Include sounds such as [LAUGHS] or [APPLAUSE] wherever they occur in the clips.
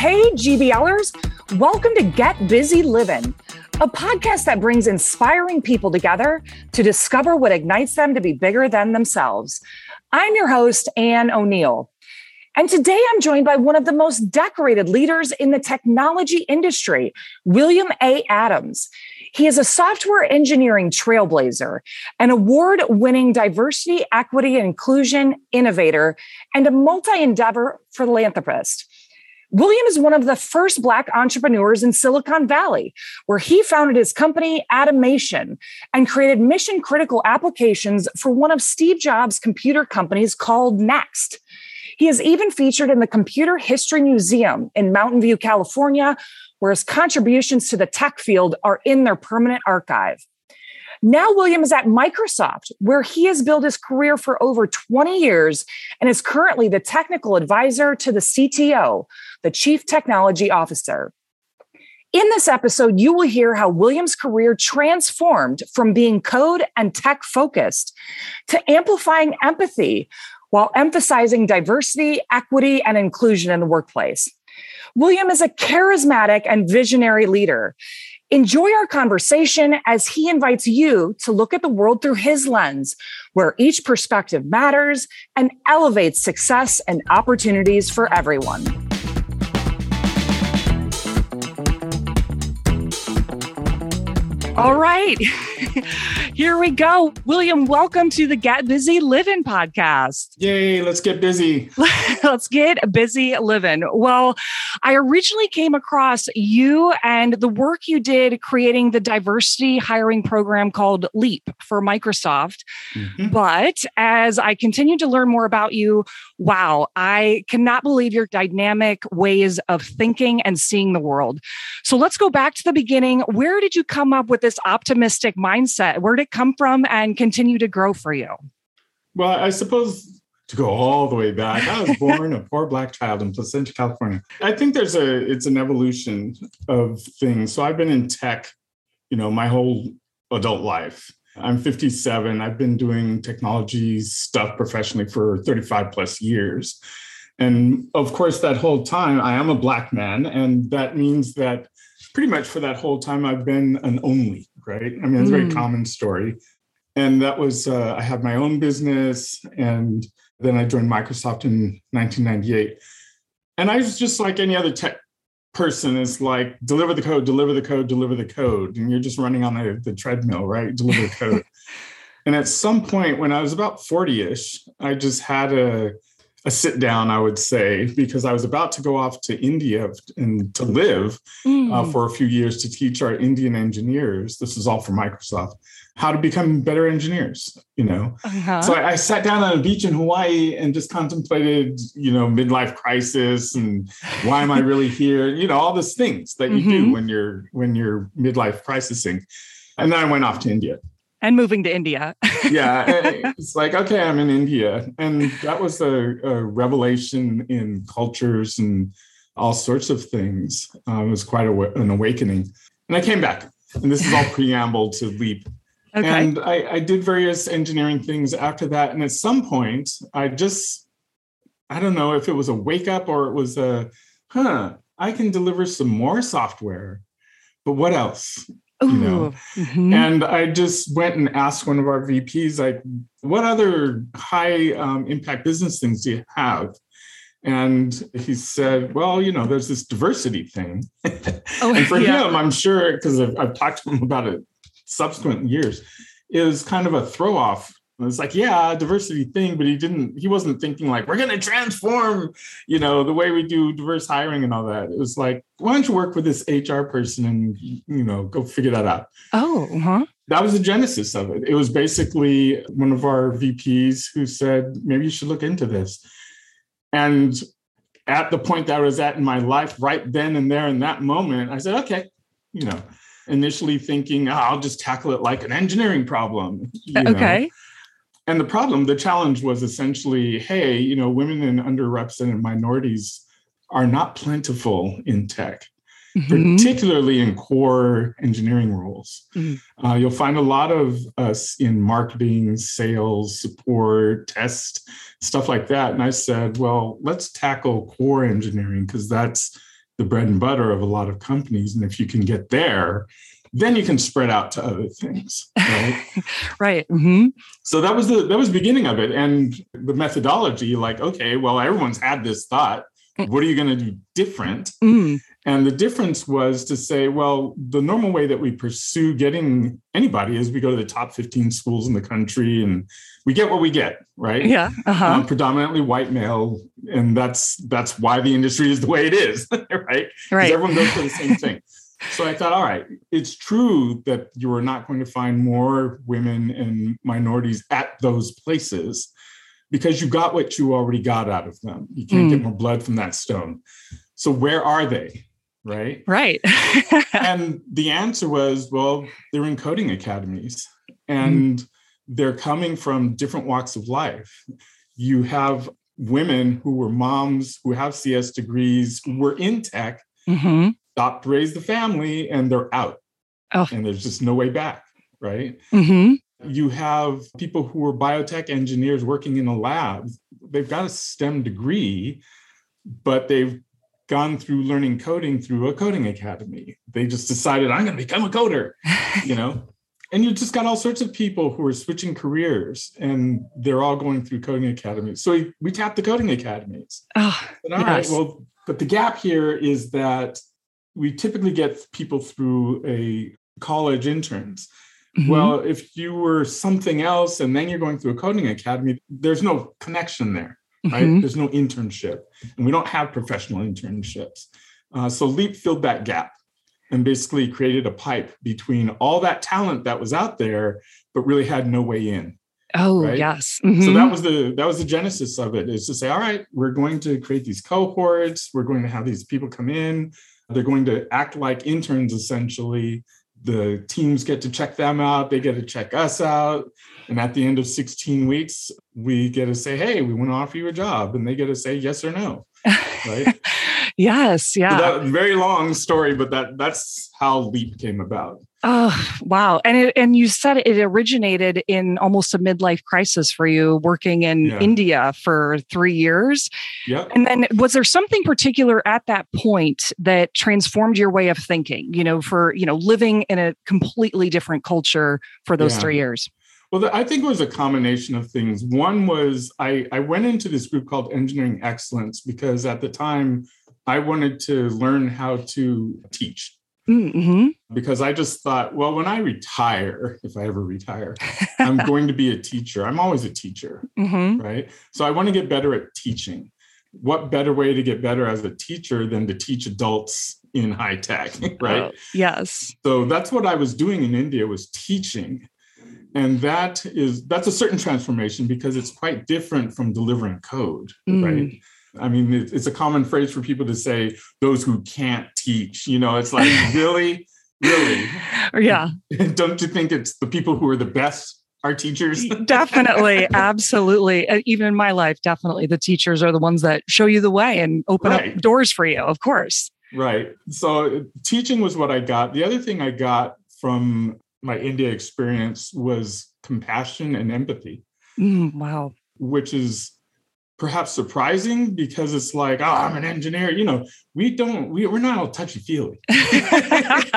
hey, GBLers. Welcome to Get Busy Living, a podcast that brings inspiring people together to discover what ignites them to be bigger than themselves. I'm your host, Ann O'Neill. And today I'm joined by one of the most decorated leaders in the technology industry, William A. Adams. He is a software engineering trailblazer, an award winning diversity, equity, and inclusion innovator, and a multi endeavor philanthropist. William is one of the first Black entrepreneurs in Silicon Valley, where he founded his company, Adamation, and created mission critical applications for one of Steve Jobs' computer companies called Next. He is even featured in the Computer History Museum in Mountain View, California, where his contributions to the tech field are in their permanent archive. Now, William is at Microsoft, where he has built his career for over 20 years and is currently the technical advisor to the CTO, the Chief Technology Officer. In this episode, you will hear how William's career transformed from being code and tech focused to amplifying empathy while emphasizing diversity, equity, and inclusion in the workplace. William is a charismatic and visionary leader. Enjoy our conversation as he invites you to look at the world through his lens, where each perspective matters and elevates success and opportunities for everyone. All right. [LAUGHS] Here we go. William, welcome to the Get Busy Living podcast. Yay, let's get busy. [LAUGHS] let's get busy living. Well, I originally came across you and the work you did creating the diversity hiring program called LEAP for Microsoft. Mm-hmm. But as I continued to learn more about you, wow, I cannot believe your dynamic ways of thinking and seeing the world. So let's go back to the beginning. Where did you come up with this optimistic mindset? Where did it come from and continue to grow for you? Well, I suppose to go all the way back, I was [LAUGHS] born a poor black child in Placentia, California. I think there's a it's an evolution of things. So I've been in tech, you know, my whole adult life. I'm 57. I've been doing technology stuff professionally for 35 plus years. And of course, that whole time, I am a Black man. And that means that pretty much for that whole time, I've been an only right? I mean, it's a very mm. common story. And that was, uh, I had my own business, and then I joined Microsoft in 1998. And I was just like any other tech person is like deliver the code, deliver the code, deliver the code. And you're just running on the, the treadmill, right? Deliver the code. [LAUGHS] and at some point when I was about 40 ish, I just had a, a sit down, I would say, because I was about to go off to India and to live mm. uh, for a few years to teach our Indian engineers. This is all for Microsoft how to become better engineers. You know, uh-huh. so I, I, sat down on a beach in Hawaii and just contemplated, you know, midlife crisis and why am I [LAUGHS] really here? You know, all these things that you mm-hmm. do when you're when you're midlife crisising. And then I went off to India and moving to India. [LAUGHS] yeah, it's like okay, I'm in India, and that was a, a revelation in cultures and all sorts of things. Uh, it was quite a, an awakening, and I came back, and this is all [LAUGHS] preamble to Leap. Okay. And I, I did various engineering things after that, and at some point, I just I don't know if it was a wake up or it was a huh. I can deliver some more software, but what else? You know mm-hmm. and i just went and asked one of our vps like what other high um, impact business things do you have and he said well you know there's this diversity thing oh, [LAUGHS] and for yeah. him i'm sure because I've, I've talked to him about it subsequent years is kind of a throw off and it's like, yeah, diversity thing, but he didn't, he wasn't thinking like, we're going to transform, you know, the way we do diverse hiring and all that. It was like, why don't you work with this HR person and, you know, go figure that out. Oh, huh. That was the genesis of it. It was basically one of our VPs who said, maybe you should look into this. And at the point that I was at in my life, right then and there in that moment, I said, okay, you know, initially thinking, oh, I'll just tackle it like an engineering problem. okay. Know? And the problem, the challenge was essentially hey, you know, women and underrepresented minorities are not plentiful in tech. Mm-hmm. particularly in core engineering roles. Mm-hmm. Uh, you'll find a lot of us in marketing, sales, support, test, stuff like that. And I said, well, let's tackle core engineering because that's the bread and butter of a lot of companies. And if you can get there, then you can spread out to other things. Right. [LAUGHS] right. Mm-hmm. So that was the that was the beginning of it. And the methodology, like, okay, well, everyone's had this thought. Mm. What are you going to do different? Mm. And the difference was to say, well, the normal way that we pursue getting anybody is we go to the top 15 schools in the country and we get what we get, right? Yeah. Uh-huh. Um, predominantly white male. And that's that's why the industry is the way it is, [LAUGHS] right? Right. Everyone goes for the same thing. So I thought, all right, it's true that you are not going to find more women and minorities at those places because you got what you already got out of them. You can't mm. get more blood from that stone. So where are they? Right. Right. [LAUGHS] and the answer was, well, they're in coding academies and mm. they're coming from different walks of life. You have women who were moms who have CS degrees, who were in tech, mm-hmm stop to raise the family and they're out. Oh. And there's just no way back, right? Mm-hmm. You have people who are biotech engineers working in a lab. They've got a STEM degree, but they've gone through learning coding through a coding academy. They just decided, I'm going to become a coder, [LAUGHS] you know? and you just got all sorts of people who are switching careers and they're all going through coding academies. So we, we tapped the coding academies. Oh, and all yes. right, well, but the gap here is that we typically get people through a college interns. Mm-hmm. Well, if you were something else and then you're going through a coding academy, there's no connection there, right? Mm-hmm. There's no internship, and we don't have professional internships. Uh, so Leap filled that gap and basically created a pipe between all that talent that was out there, but really had no way in. Oh right? yes. Mm-hmm. So that was the that was the genesis of it. Is to say, all right, we're going to create these cohorts. We're going to have these people come in. They're going to act like interns essentially. The teams get to check them out, they get to check us out. And at the end of 16 weeks, we get to say, hey, we want to offer you a job. And they get to say yes or no. Right. [LAUGHS] yes. Yeah. So that, very long story, but that that's how Leap came about. Oh, wow. And it, and you said it originated in almost a midlife crisis for you working in yeah. India for 3 years. Yeah. And then was there something particular at that point that transformed your way of thinking, you know, for, you know, living in a completely different culture for those yeah. 3 years? Well, I think it was a combination of things. One was I, I went into this group called Engineering Excellence because at the time I wanted to learn how to teach Mm-hmm. Because I just thought, well, when I retire, [LAUGHS] if I ever retire, [LAUGHS] I'm going to be a teacher. I'm always a teacher, mm-hmm. right? So I want to get better at teaching. What better way to get better as a teacher than to teach adults in high tech, [LAUGHS] right? Oh, yes. So that's what I was doing in India was teaching. And that is that's a certain transformation because it's quite different from delivering code, mm. right? I mean, it's a common phrase for people to say, those who can't teach. You know, it's like, really? Really? [LAUGHS] Yeah. [LAUGHS] Don't you think it's the people who are the best are teachers? definitely. [LAUGHS] Absolutely. Uh, even in my life, definitely the teachers are the ones that show you the way and open right. up doors for you, of course. Right. So teaching was what I got. The other thing I got from my India experience was compassion and empathy. Mm, wow. Which is perhaps surprising because it's like, oh, I'm an engineer. You know, we don't, we, we're not all touchy feely. [LAUGHS] oh,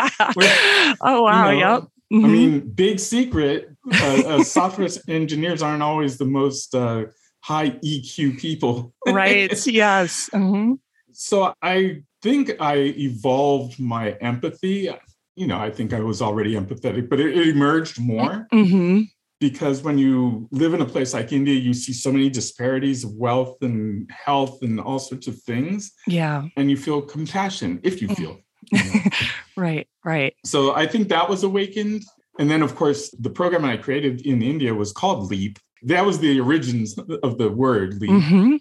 wow. You know, yep. Mm-hmm. I mean, big secret uh, uh, software engineers aren't always the most uh, high EQ people. right. [LAUGHS] Yes. Mm-hmm. So I think I evolved my empathy. You know, I think I was already empathetic, but it, it emerged more. Mm-hmm because when you live in a place like India, you see so many disparities of wealth and health and all sorts of things. Yeah. And you feel compassion if you feel. You know. [LAUGHS] right, right. So I think that was awakened. And then, of course, the program I created in India was called LEAP. That was the origins of the word LEAP. Mm-hmm.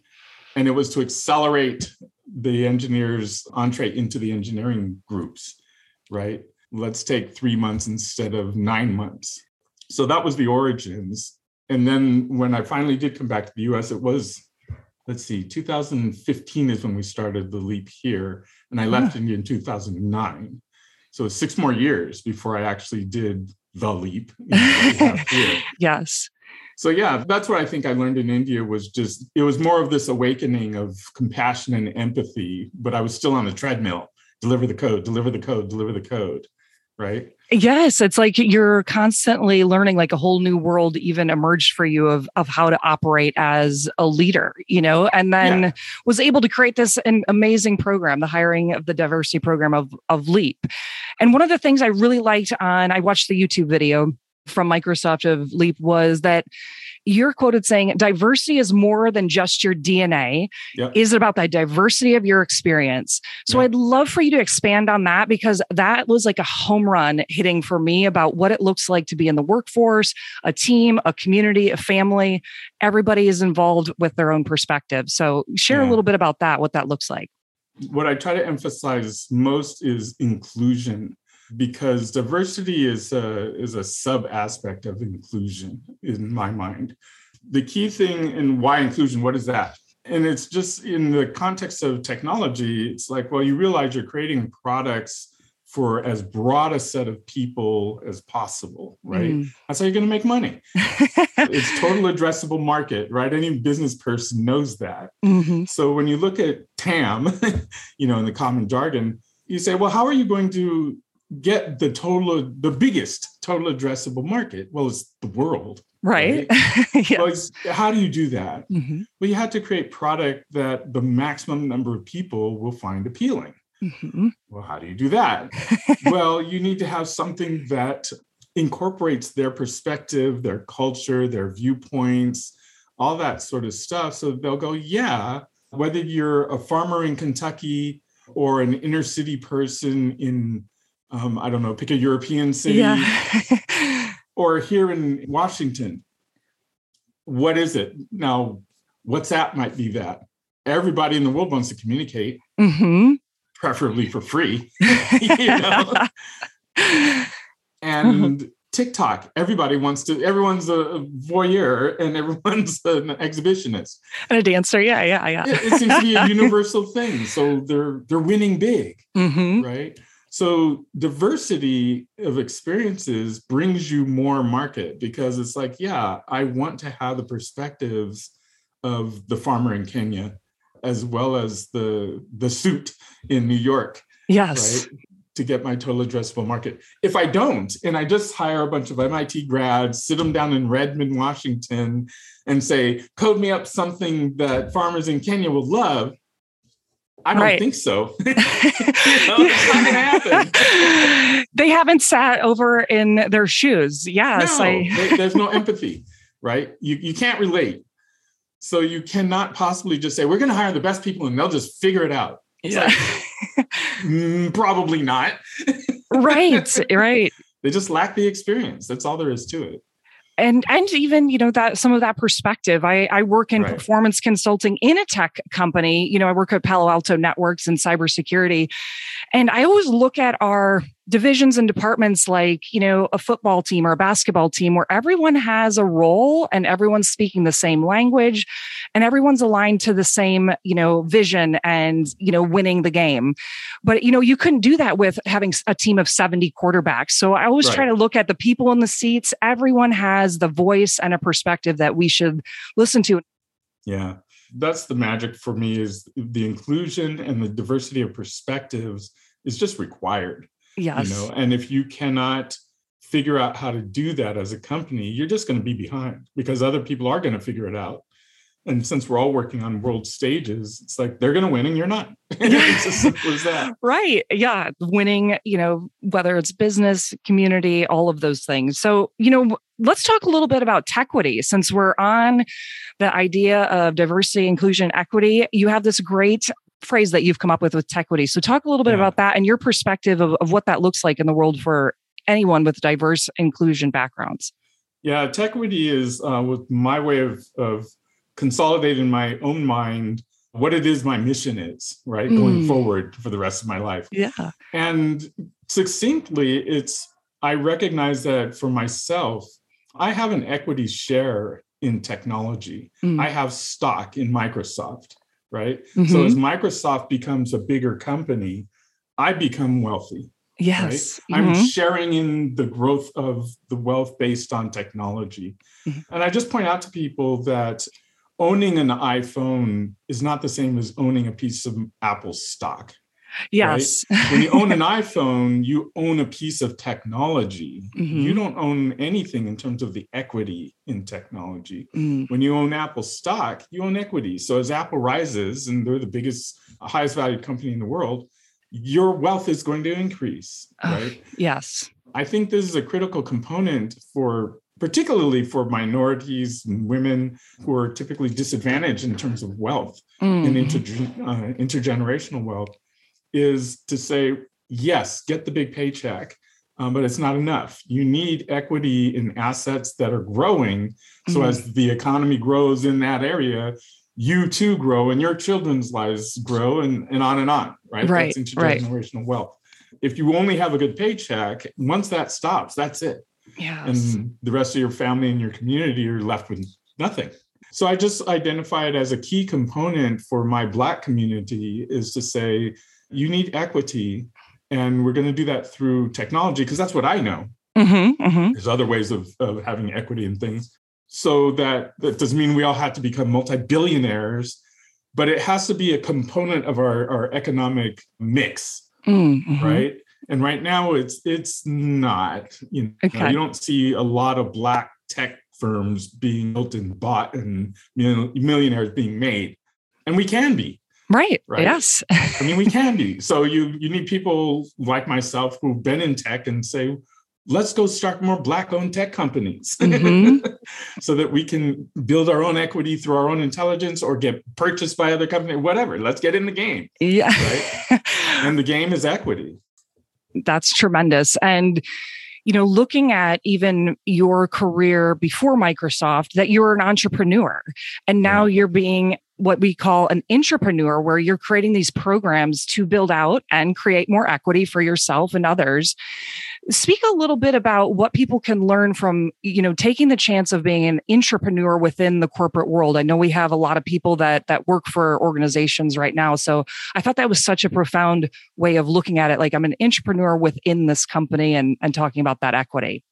And it was to accelerate the engineers' entree into the engineering groups, right? Let's take three months instead of nine months so that was the origins. And then when I finally did come back to the US, it was, let's see, 2015 is when we started the leap here. And I left yeah. India in 2009. So six more years before I actually did the leap. You know, [LAUGHS] yes. So yeah, that's what I think I learned in India was just it was more of this awakening of compassion and empathy, but I was still on the treadmill, deliver the code, deliver the code, deliver the code, right? Yes, it's like you're constantly learning like a whole new world even emerged for you of of how to operate as a leader, you know, and then yeah. was able to create this an amazing program, the hiring of the diversity program of of Leap. And one of the things I really liked on I watched the YouTube video from Microsoft of Leap was that you're quoted saying diversity is more than just your DNA. Yep. Is it about the diversity of your experience. So yep. I'd love for you to expand on that because that was like a home run hitting for me about what it looks like to be in the workforce, a team, a community, a family. Everybody is involved with their own perspective. So share yeah. a little bit about that, what that looks like. What I try to emphasize most is inclusion because diversity is a, is a sub aspect of inclusion in my mind. The key thing in why inclusion, what is that? And it's just in the context of technology, it's like, well, you realize you're creating products for as broad a set of people as possible, right? Mm. That's how you're going to make money. [LAUGHS] it's total addressable market, right? Any business person knows that. Mm-hmm. So when you look at TAM, [LAUGHS] you know, in the common jargon, you say, well, how are you going to get the total, the biggest total addressable market? Well, it's the world. Right. right? [LAUGHS] yes. Well, how do you do that? Mm-hmm. Well, you have to create product that the maximum number of people will find appealing. Mm-hmm. Well, how do you do that? [LAUGHS] well, you need to have something that incorporates their perspective, their culture, their viewpoints, all that sort of stuff. So they'll go, yeah, whether you're a farmer in Kentucky or an inner city person in um, I don't know, pick a European city yeah. [LAUGHS] or here in Washington. What is it? Now, WhatsApp might be that. Everybody in the world wants to communicate, mm-hmm. preferably for free. [LAUGHS] [LAUGHS] and TikTok, everybody wants to, everyone's a voyeur and everyone's an exhibitionist. And a dancer. Yeah, yeah, yeah. it, it seems to be a universal thing. So they're they're winning big. Mm-hmm. Right. So diversity of experiences brings you more market because it's like, yeah, I want to have the perspectives of the farmer in Kenya as well as the the suit in New York. Yes. Right? To get my total addressable market. If I don't, and I just hire a bunch of MIT grads, sit them down in Redmond, Washington, and say, code me up something that farmers in Kenya will love, I don't right. think so. [LAUGHS] [LAUGHS] you know, it's not going to happen. [LAUGHS] they haven't sat over in their shoes. Yes, no, I... there's no empathy, right? You you can't relate, so you cannot possibly just say we're going to hire the best people and they'll just figure it out. It's yeah, like, mm, probably not. right, right. They just lack the experience. That's all there is to it and and even you know that some of that perspective. I i work in right. performance consulting in a tech company. You know i work at palo alto networks and cybersecurity. And i always look at our divisions and departments like you know a football team or a basketball team where everyone has a role and everyone's speaking the same language and everyone's aligned to the same you know vision and you know winning the game but you know you couldn't do that with having a team of 70 quarterbacks so i always right. try to look at the people in the seats everyone has the voice and a perspective that we should listen to yeah that's the magic for me is the inclusion and the diversity of perspectives is just required Yes. You know, and if you cannot figure out how to do that as a company, you're just going to be behind because other people are going to figure it out. And since we're all working on world stages, it's like they're going to win and you're not. [LAUGHS] [LAUGHS] it's as simple as that. Right. Yeah. Winning, you know, whether it's business, community, all of those things. So, you know, let's talk a little bit about Tequity since we're on the idea of diversity, inclusion, equity. You have this great phrase that you've come up with with Tequity. So talk a little bit yeah. about that and your perspective of, of what that looks like in the world for anyone with diverse inclusion backgrounds. Yeah, Tequity is uh, with my way of, of consolidating my own mind what it is my mission is, right? Mm. Going forward for the rest of my life. Yeah. And succinctly, it's I recognize that for myself, I have an equity share in technology. Mm. I have stock in Microsoft right? Mm-hmm. So as Microsoft becomes a bigger company, I become wealthy. Yes. Right? Mm-hmm. I'm sharing in the growth of the wealth based on technology. Mm-hmm. And I just point out to people that owning an iPhone is not the same as owning a piece of Apple stock. Yes. Right? [LAUGHS] when you own an iPhone, you own a piece of technology. Mm-hmm. You don't own anything in terms of the equity in technology. Mm. When you own Apple stock, you own equity. So as Apple rises and they're the biggest, highest valued company in the world, your wealth is going to increase, right? Uh, yes. I think this is a critical component for particularly for minorities and women who are typically disadvantaged in terms of wealth mm. and inter- uh, intergenerational wealth is to say, yes, get the big paycheck, um, but it's not enough. You need equity in assets that are growing. So mm-hmm. as the economy grows in that area, you too grow and your children's lives grow and, and on and on, right? Right. That's intergenerational right. wealth. If you only have a good paycheck, once that stops, that's it. Yeah. And the rest of your family and your community are left with nothing. So I just identify it as a key component for my Black community is to say, you need equity. And we're going to do that through technology because that's what I know. Mm-hmm, mm-hmm. There's other ways of, of having equity and things. So that, that doesn't mean we all have to become multi-billionaires, but it has to be a component of our, our economic mix, mm-hmm. right? And right now it's it's not. You know, okay. you don't see a lot of black tech firms being built and bought and millionaires being made. And we can be. Right. right. Yes. I mean, we can be. So you you need people like myself who've been in tech and say, let's go start more black-owned tech companies [LAUGHS] mm-hmm. so that we can build our own equity through our own intelligence or get purchased by other companies, whatever. Let's get in the game. Yeah. Right. [LAUGHS] and the game is equity. That's tremendous. And you know, looking at even your career before Microsoft, that you're an entrepreneur and now you're being what we call an entrepreneur, where you're creating these programs to build out and create more equity for yourself and others. Speak a little bit about what people can learn from, you know, taking the chance of being an entrepreneur within the corporate world. I know we have a lot of people that that work for organizations right now. So I thought that was such a profound way of looking at it. Like I'm an entrepreneur within this company and, and talking about that equity.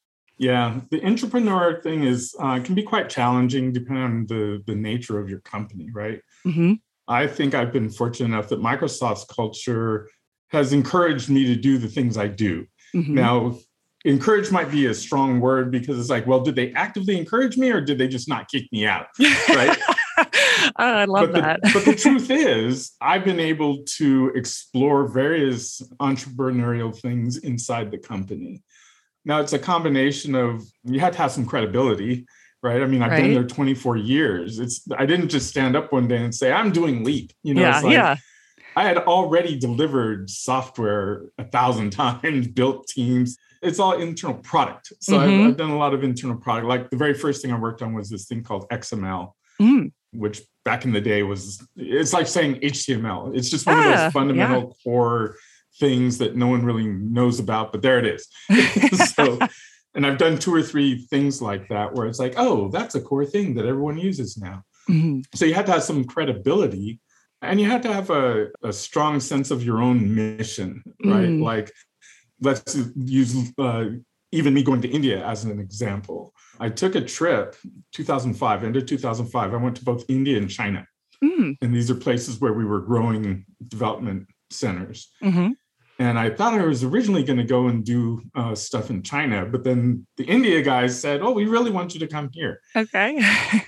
Yeah, the entrepreneur thing is uh, can be quite challenging depending on the the nature of your company, right? Mm-hmm. I think I've been fortunate enough that Microsoft's culture has encouraged me to do the things I do. Mm-hmm. Now, encourage might be a strong word because it's like, well, did they actively encourage me or did they just not kick me out? [LAUGHS] Right. oh, I love but that. The, but the [LAUGHS] truth is, I've been able to explore various entrepreneurial things inside the company. Now it's a combination of you have to have some credibility, right? I mean, I've right. been there 24 years. It's I didn't just stand up one day and say I'm doing Leap. You know, yeah, like, yeah. I had already delivered software a thousand [LAUGHS] times, built teams. It's all internal product. So mm-hmm. I've, I've, done a lot of internal product. Like the very first thing I worked on was this thing called XML, mm. which back in the day was it's like saying HTML. It's just one ah, of those ah, fundamental yeah. core things that no one really knows about, but there it is. [LAUGHS] so, [LAUGHS] and I've done two or three things like that where it's like, oh, that's a core thing that everyone uses now. Mm-hmm. So you have to have some credibility and you have to have a, a strong sense of your own mission, right? Mm. Like, let's use uh, even me going to India as an example. I took a trip 2005, end of 2005. I went to both India and China. Mm. And these are places where we were growing development centers. Mm-hmm. And I thought I was originally going to go and do uh, stuff in China, but then the India guys said, "Oh, we really want you to come here." Okay.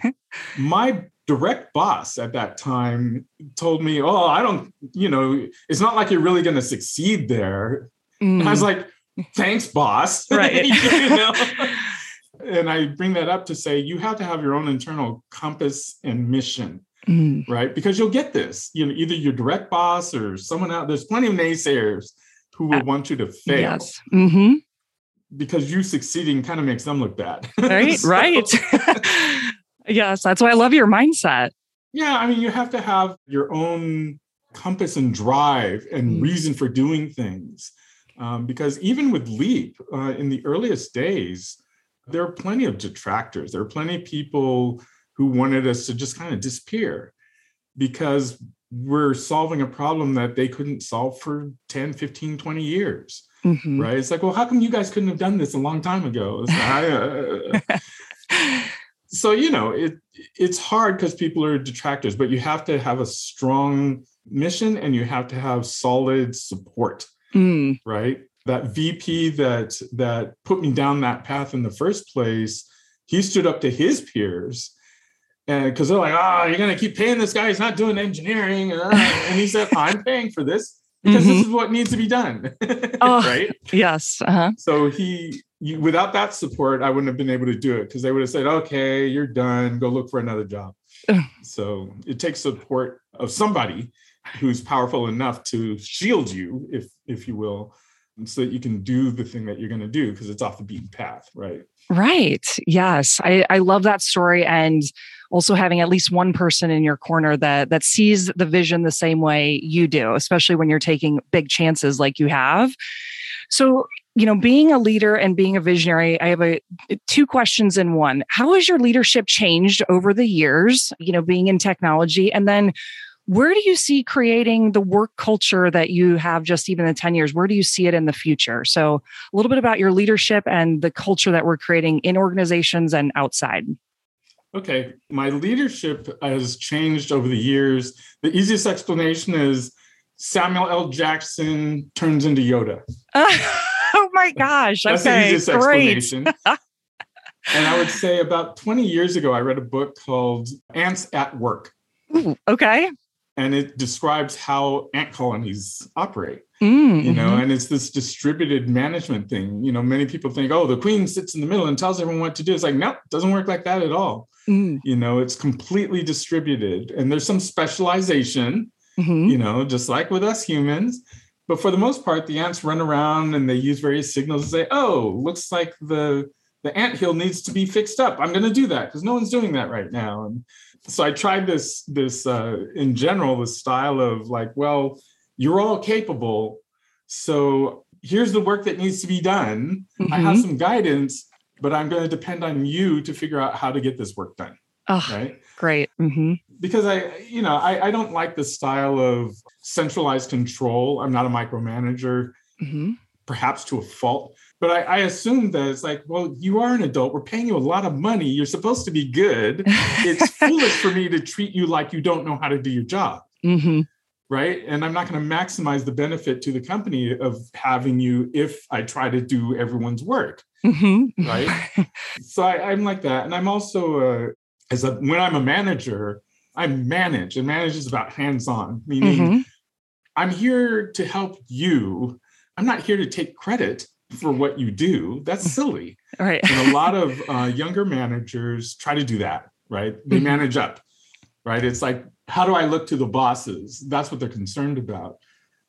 [LAUGHS] My direct boss at that time told me, "Oh, I don't, you know, it's not like you're really going to succeed there." Mm. I was mm. like, "Thanks, boss." [LAUGHS] Right. you know? [LAUGHS] and I bring that up to say you have to have your own internal compass and mission mm. right? Because you'll get this, you know, either your direct boss or someone out. There's plenty of naysayers who will uh, want you to fail. Yes. Mm-hmm. Because you succeeding kind of makes them look bad. [LAUGHS] Right, so, right. [LAUGHS] yes, that's why I love your mindset. Yeah, I mean, you have to have your own compass and drive and mm. reason for doing things. Um, because even with Leap, uh, in the earliest days, there are plenty of detractors. There are plenty of people who wanted us to just kind of disappear because we're solving a problem that they couldn't solve for 10 15 20 years mm-hmm. right it's like well how come you guys couldn't have done this a long time ago uh, [LAUGHS] so you know it it's hard because people are detractors but you have to have a strong mission and you have to have solid support mm. right that vp that that put me down that path in the first place he stood up to his peers and because they're like oh you're going to keep paying this guy he's not doing engineering and he said i'm paying for this because mm-hmm. this is what needs to be done [LAUGHS] oh, right yes uh-huh. so he you, without that support, I wouldn't have been able to do it because they would have said, "Okay, you're done. Go look for another job." so it takes support of somebody who's powerful enough to shield you, if if you will, so that you can do the thing that you're going to do because it's off the beaten path, right? Right. Yes, I I love that story and also having at least one person in your corner that that sees the vision the same way you do especially when you're taking big chances like you have so you know, being a leader and being a visionary, I have a two questions in one. How has your leadership changed over the years, you know, being in technology? And then where do you see creating the work culture that you have just even in 10 years? Where do you see it in the future? So, a little bit about your leadership and the culture that we're creating in organizations and outside. Okay, my leadership has changed over the years. The easiest explanation is Samuel L. Jackson turns into Yoda. [LAUGHS] oh my gosh. That's okay, the easiest great. explanation. [LAUGHS] and I would say about 20 years ago, I read a book called Ants at Work. Ooh, okay. And it describes how ant colonies operate. Mm, you know, mm-hmm. and it's this distributed management thing. You know, many people think, oh, the queen sits in the middle and tells everyone what to do. It's like, no, it doesn't work like that at all. Mm. You know, it's completely distributed. And there's some specialization, mm-hmm. you know, just like with us humans but for the most part, the ants run around and they use various signals to say, "Oh, looks like the the ant hill needs to be fixed up. I'm going to do that because no one's doing that right now." And so I tried this this uh, in general, the style of like, well, you're all capable, so here's the work that needs to be done. Mm-hmm. I have mm-hmm. some guidance, but I'm going to depend on you to figure out how to get this work done. Oh, right. Great. Mm-hmm. Because I, you know, I, I don't like the style of centralized control. I'm not a micromanager, mm-hmm. perhaps to a fault, but I, I assume that it's like, well, you are an adult. We're paying you a lot of money. You're supposed to be good. It's [LAUGHS] foolish for me to treat you like you don't know how to do your job. Mm-hmm. Right. And I'm not going to maximize the benefit to the company of having you if I try to do everyone's work. Mm-hmm. Right. so I, am like that. And I'm also, uh, as a, when I'm a manager, I manage, and manage is about hands on, meaning mm-hmm. I'm here to help you. I'm not here to take credit for what you do. That's silly. Right. and a lot of uh, younger managers try to do that, right? They mm-hmm. manage up, right? It's like, how do I look to the bosses? That's what they're concerned about.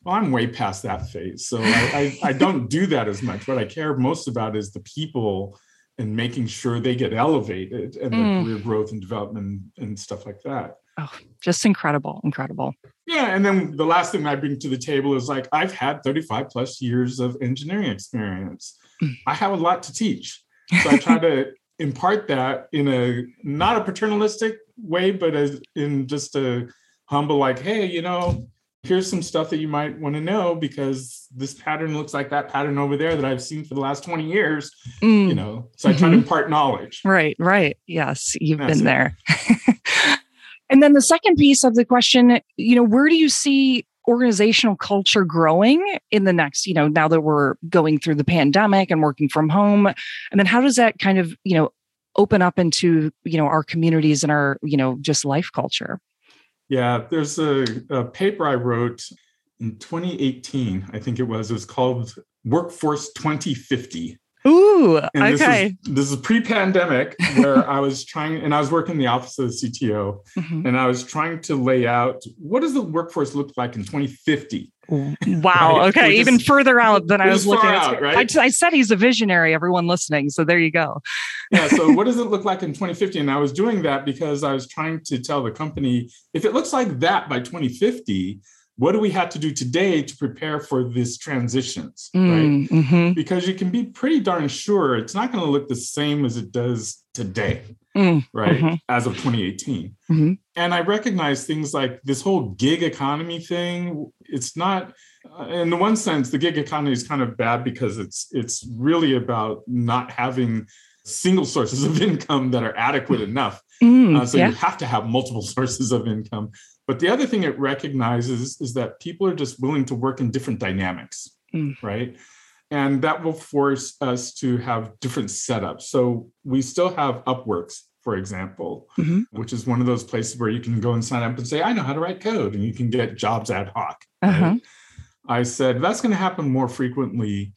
Well, I'm way past that phase. So I, I, I don't do that as much. What I care most about is the people and making sure they get elevated and mm. career growth and development and stuff like that. Oh, just incredible, incredible. Yeah. And then the last thing I bring to the table is like, I've had 35 plus years of engineering experience. Mm. I have a lot to teach. So I try to [LAUGHS] impart that in a not a paternalistic way, but as in just a humble, like, hey, you know, here's some stuff that you might want to know because this pattern looks like that pattern over there that I've seen for the last 20 years. Mm. You know, so I try mm-hmm. to impart knowledge. Right, right. Yes, you've That's been there. [LAUGHS] and then the second piece of the question, you know, where do you see organizational culture growing in the next, you know, now that we're going through the pandemic and working from home? And then how does that kind of, you know, open up into, you know, our communities and our, you know, just life culture? Yeah, there's a, a paper I wrote in 2018, I think it was. It was called Workforce 2050. Ooh, and okay. This is, this is pre-pandemic where [LAUGHS] I was trying, and I was working in the office of the CTO, mm-hmm. and I was trying to lay out what does the workforce look like in 2050. Wow. Right? Okay. Even further out than I was looking at. Right? I, I, said he's a visionary, everyone listening. So there you go. yeah. So [LAUGHS] what does it look like in 2050? And I was doing that because I was trying to tell the company if it looks like that by 2050, what do we have to do today to prepare for these transitions mm, right mm-hmm. because you can be pretty darn sure it's not going to look the same as it does today mm, right mm-hmm. as of 2018 mm-hmm. and i recognize things like this whole gig economy thing it's not uh, in the one sense the gig economy is kind of bad because it's it's really about not having single sources [LAUGHS] of income that are adequate enough. Mm, Uh, so yeah. you have to have multiple [LAUGHS] sources of income. But the other thing it recognizes is that people are just willing to work in different dynamics, Mm. right? And that will force us to have different setups. So we still have Upworks, for example, Mhm. which is one of those places where you can go and sign up and say, I know how to write code, and you can get jobs ad hoc. right? Uh-huh. I said, that's going to happen more frequently.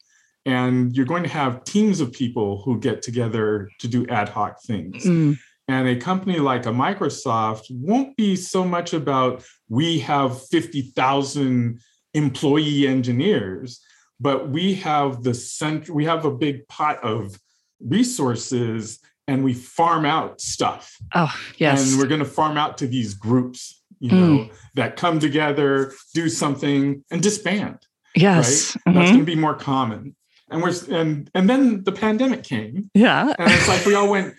And you're going to have teams of people who get together to do ad hoc things. Mm, And a company like a Microsoft won't be so much about we have 50,000 employee engineers, but we have the center, we have a big pot of resources and we farm out stuff. oh, yes. And we're going to farm out to these groups, you know, that come together, do something and disband yes. right? That's Mhm. going to be more common. And we're and and then the pandemic came, Yeah. and it's like we all went.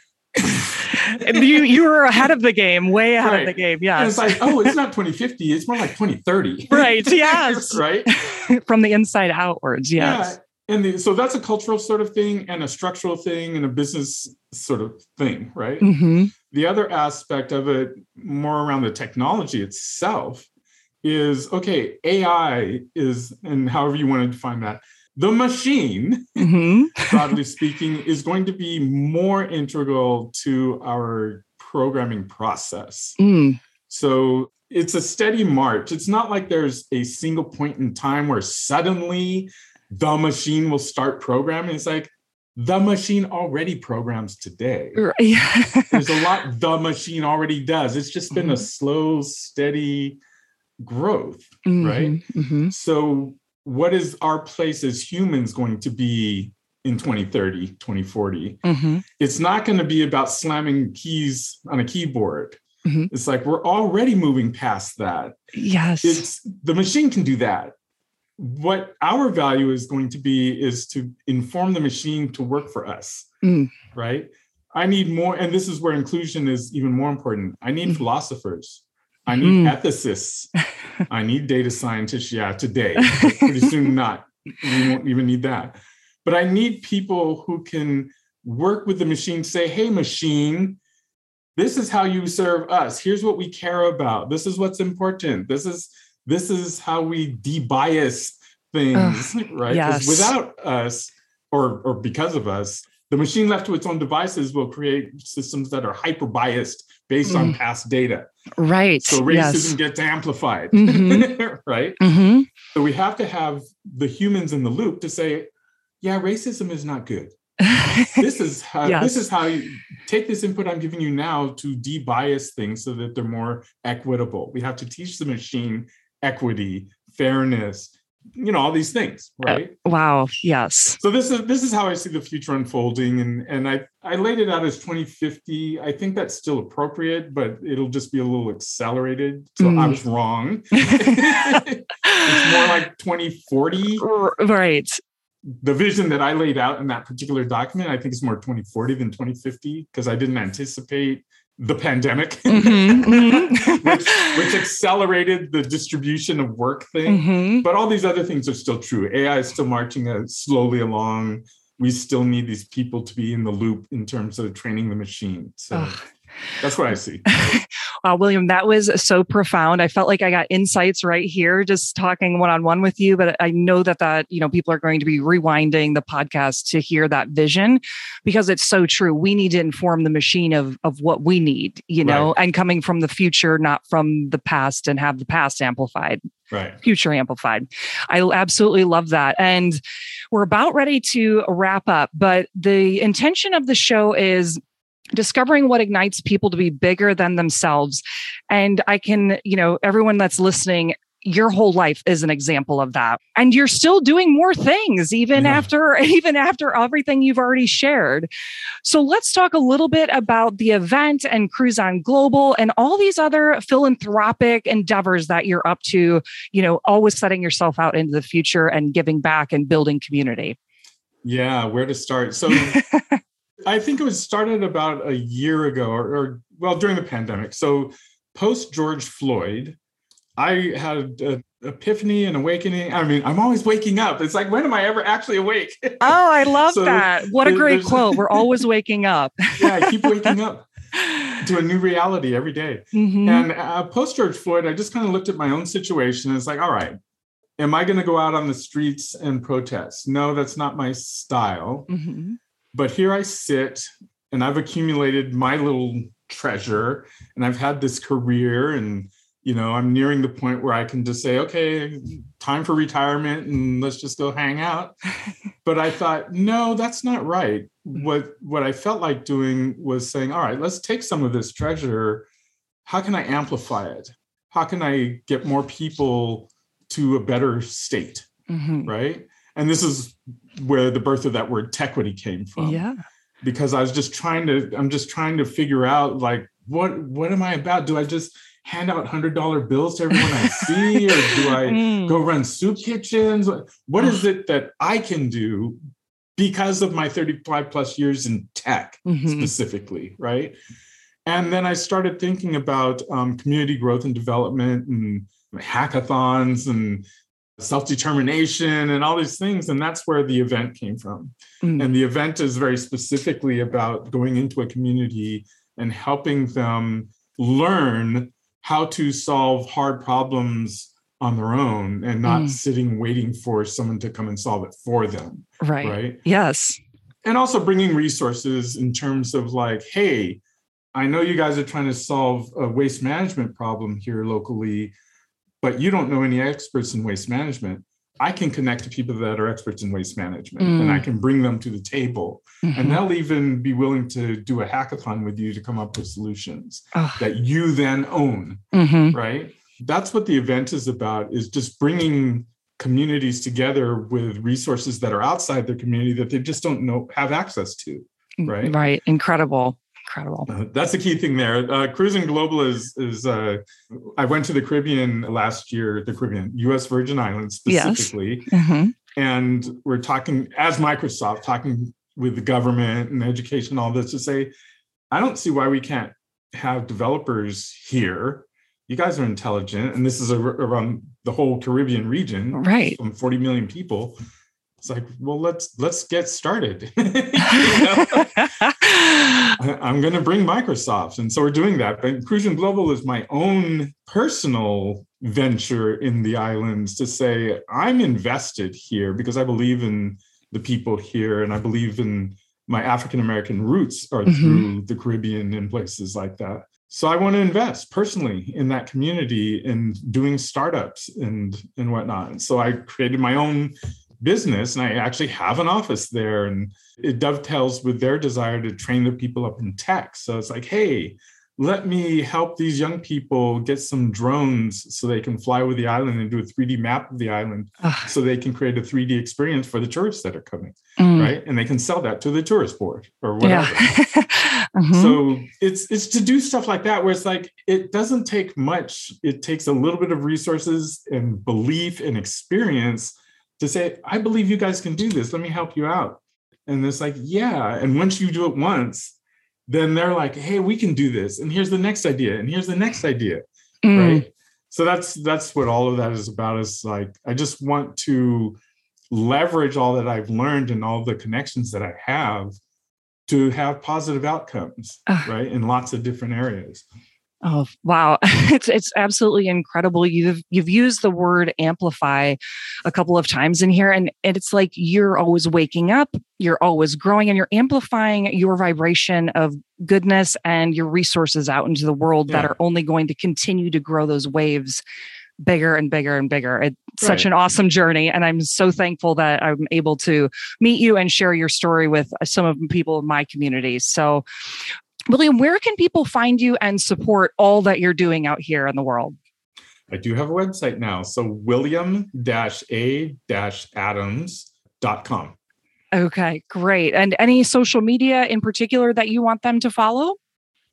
You you were ahead of the game, way ahead Right. of the game. Yeah. It's like, oh, it's not 2050, it's more like 2030. [LAUGHS] Right, [LAUGHS] yes. right. [LAUGHS] From the inside outwards. Yes. Yeah. And the, so that's a cultural sort of thing, and a structural thing, and a business sort of thing, right? hmm The other aspect of it, more around the technology itself, is okay. AI is, and however you want to define that, the machine hmm [LAUGHS] broadly speaking, is going to be more integral to our programming process. Mm, So it's a steady march. It's not like there's a single point in time where suddenly the machine will start programming. It's like the machine already programs today. r- [LAUGHS] yeah. There's a lot the machine already does. It's just been a slow, steady growth. Right. hmm So, what is our place as humans going to be in 2030, 2040? hmm It's not going to be about slamming keys on a keyboard. Mhm. It's like we're already moving past that. Yes. It's the machine can do that. What our value is going to be is to inform the machine to work for us, Mm. right? I need more, and this is where inclusion is even more important. I need Mm. philosophers. I need Mm. ethicists. [LAUGHS] I need data scientists. Yeah, today. [LAUGHS] Pretty soon, not. We won't even need that. But I need people who can work with the machine, say, hey, machine, this is how you serve us. Here's what we care about. This is what's important. This is this is how we debias things, right? yes. without us, or or because of us, the machine left to its own devices will create systems that are hyper biased based on past data. right. So yes. racism gets amplified, Mhm. [LAUGHS] right? hmm So we have to have the humans in the loop to say, yeah, racism is not good. [LAUGHS] This is how Yes. this is how you take this input I'm giving you now to de-bias things so that they're more equitable. We have to teach the machine equity, fairness, you know, all these things, right? wow. Yes. So this is this is how I see the future unfolding, and and I I laid it out as 2050. I think that's still appropriate, but it'll just be a little accelerated. So I Mm. was wrong. [LAUGHS] [LAUGHS] it's more like 2040. Right. The vision that I laid out in that particular document, I think is more 2040 than 2050 because I didn't anticipate the pandemic, [LAUGHS] Mhm, mhm. which which accelerated the distribution of work thing. Mhm. But all these other things are still true. AI is still marching uh, slowly along. We still need these people to be in the loop in terms of training the machine. So Ugh. That's what I see. [LAUGHS] Wow, William, that was so profound. I felt like I got insights right here just talking one on one with you. But I know that that you know people are going to be rewinding the podcast to hear that vision because it's so true. We need to inform the machine of of what we need, you know, and coming from the future, not from the past, and have the past amplified Right. future amplified. I absolutely love that. And we're about ready to wrap up, but the intention of the show is discovering what ignites people to be bigger than themselves. And I can, you know, everyone that's listening, your whole life is an example of that. And you're still doing more things even Yeah. after [LAUGHS] even after everything you've already shared. So let's talk a little bit about the event and Cruise on Global and all these other philanthropic endeavors that you're up to, you know, always setting yourself out into the future and giving back and building community. Yeah, where to start? So [LAUGHS] I think it was started about a year ago, or, or well, during the pandemic. So post George Floyd, I had a epiphany and awakening. I mean, I'm always waking up. It's like, when am I ever actually awake? [LAUGHS] oh, I love so that. What a great quote. We're always [LAUGHS] waking up. yeah, I keep waking up [LAUGHS] to a new reality every day. Mm-hmm. And uh, post George Floyd, I just kind of looked at my own situation. And it's like, all right, am I going to go out on the streets and protest? No, that's not my style. Mm-hmm. But here I sit and I've accumulated my little treasure and I've had this career and you know i'm nearing the point where i can just say okay time for retirement and let's just go hang out. [LAUGHS] But i thought no that's not right. What what i felt like doing was saying all right let's take some of this treasure. How can i amplify it? How can i get more people to a better state? Mm-hmm. right and this is where the birth of that word tequity came from yeah because i was just trying to i'm just trying to figure out like what what am i about do i just hand out hundred dollar bills to everyone I [LAUGHS] see, or do I mm. go run soup kitchens? What is it that I can do because of my 35 plus years in tech mm-hmm. specifically, right? And then I started thinking about um, community growth and development and hackathons and self determination and all these things. And that's where the event came from. Mm. And the event is very specifically about going into a community and helping them learn how to solve hard problems on their own and not mm. sitting waiting for someone to come and solve it for them. Right. Right. Yes. And also bringing resources in terms of like, hey, I know you guys are trying to solve a waste management problem here locally, but you don't know any experts in waste management. I can connect to people that are experts in waste management mm. and I mm. can bring them to the table. Mm-hmm. And they'll even be willing to do a hackathon with you to come up with solutions oh. that you then own. Mm-hmm. Right. That's what the event is about is just bringing communities together with resources that are outside their community that they just don't know have access to. Mm, right. Right. Incredible incredible. Uh, that's the key thing there. Uh, Cruzan Global is is. Uh, I went to the Caribbean last year, the Caribbean, U.S. Virgin Islands specifically, yes. mm-hmm. and we're talking as Microsoft, talking with the government and education, all this to say, I don't see why we can't have developers here. You guys are intelligent, and this is a, around the whole Caribbean region, right? From 40 million people it's like well let's let's get started. [LAUGHS] [LAUGHS] I'm going to bring microsoft. And so we're doing that but Cruzan Global is my own personal venture in the islands to say i'm invested here because i believe in the people here and i believe in my african american roots are mm-hmm. through the caribbean and places like that. So i want to invest personally in that community in doing startups and and whatnot. And so i created my own business and I actually have an office there and it dovetails with their desire to train their people up in tech. So it's like, hey, let me help these young people get some drones so they can fly over the island and do a 3D map of the island so they can create a 3D experience for the tourists that are coming, mm. right? And they can sell that to the tourist board or whatever. Yeah. [LAUGHS] mm-hmm. So it's it's to do stuff like that where it's like it doesn't take much. It takes a little bit of resources and belief and experience to say, I believe you guys can do this. Let me help you out. And it's like, yeah. And once you do it once, then they're like, hey, we can do this. And here's the next idea. And here's the next idea. Mm. Right. So that's that's what all of that is about. Is like I just want to leverage all that I've learned and all the connections that I have to have positive outcomes, uh, right? In lots of different areas. Oh wow, [LAUGHS] it's it's absolutely incredible. You've you've used the word amplify a couple of times in here, and, and it's like you're always waking up, you're always growing, and you're amplifying your vibration of goodness and your resources out into the world yeah. that are only going to continue to grow those waves bigger and bigger and bigger. It's right. such an awesome journey. And I'm so thankful that I'm able to meet you and share your story with some of the people in my community. So William, where can people find you and support all that you're doing out here in the world? I do have a website now. So william a adams.com. Okay, great. And any social media in particular that you want them to follow?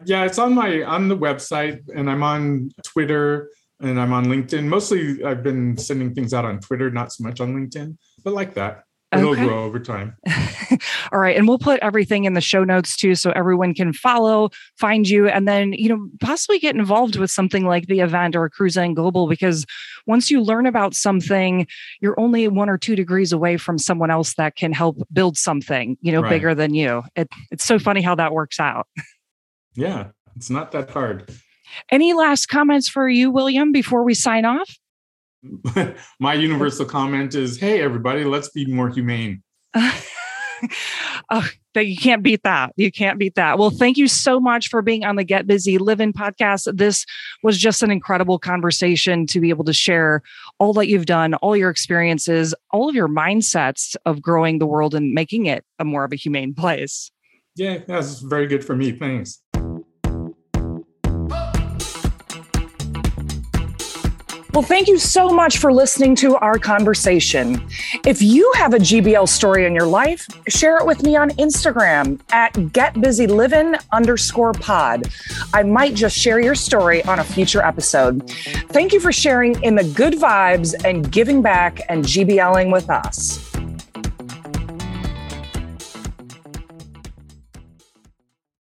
Yeah, it's on my on the website and I'm on Twitter and I'm on LinkedIn. Mostly I've been sending things out on Twitter, not so much on LinkedIn, but like that. It'll grow over time. [LAUGHS] All right. And we'll put everything in the show notes too, so everyone can follow, find you, and then, you know, possibly get involved with something like the event or Cruzan Global, because once you learn about something, you're only one or two degrees away from someone else that can help build something, you know, right. bigger than you. It, it's so funny how that works out. [LAUGHS] Yeah. It's not that hard. Any last comments for you, William, before we sign off? [LAUGHS] my universal comment is hey everybody let's be more humane [LAUGHS] oh, you can't beat that. You can't beat that. Well, thank you so much for being on the Get Busy Living podcast. This was just an incredible conversation to be able to share all that you've done, all your experiences, all of your mindsets of growing the world and making it a more of a humane place. Yeah, that's very good for me. Thanks. Well, thank you so much for listening to our conversation. If you have a GBL story in your life, share it with me on Instagram at getbusyliving underscore pod. I might just share your story on a future episode. Thank you for sharing in the good vibes and giving back and GBLing with us.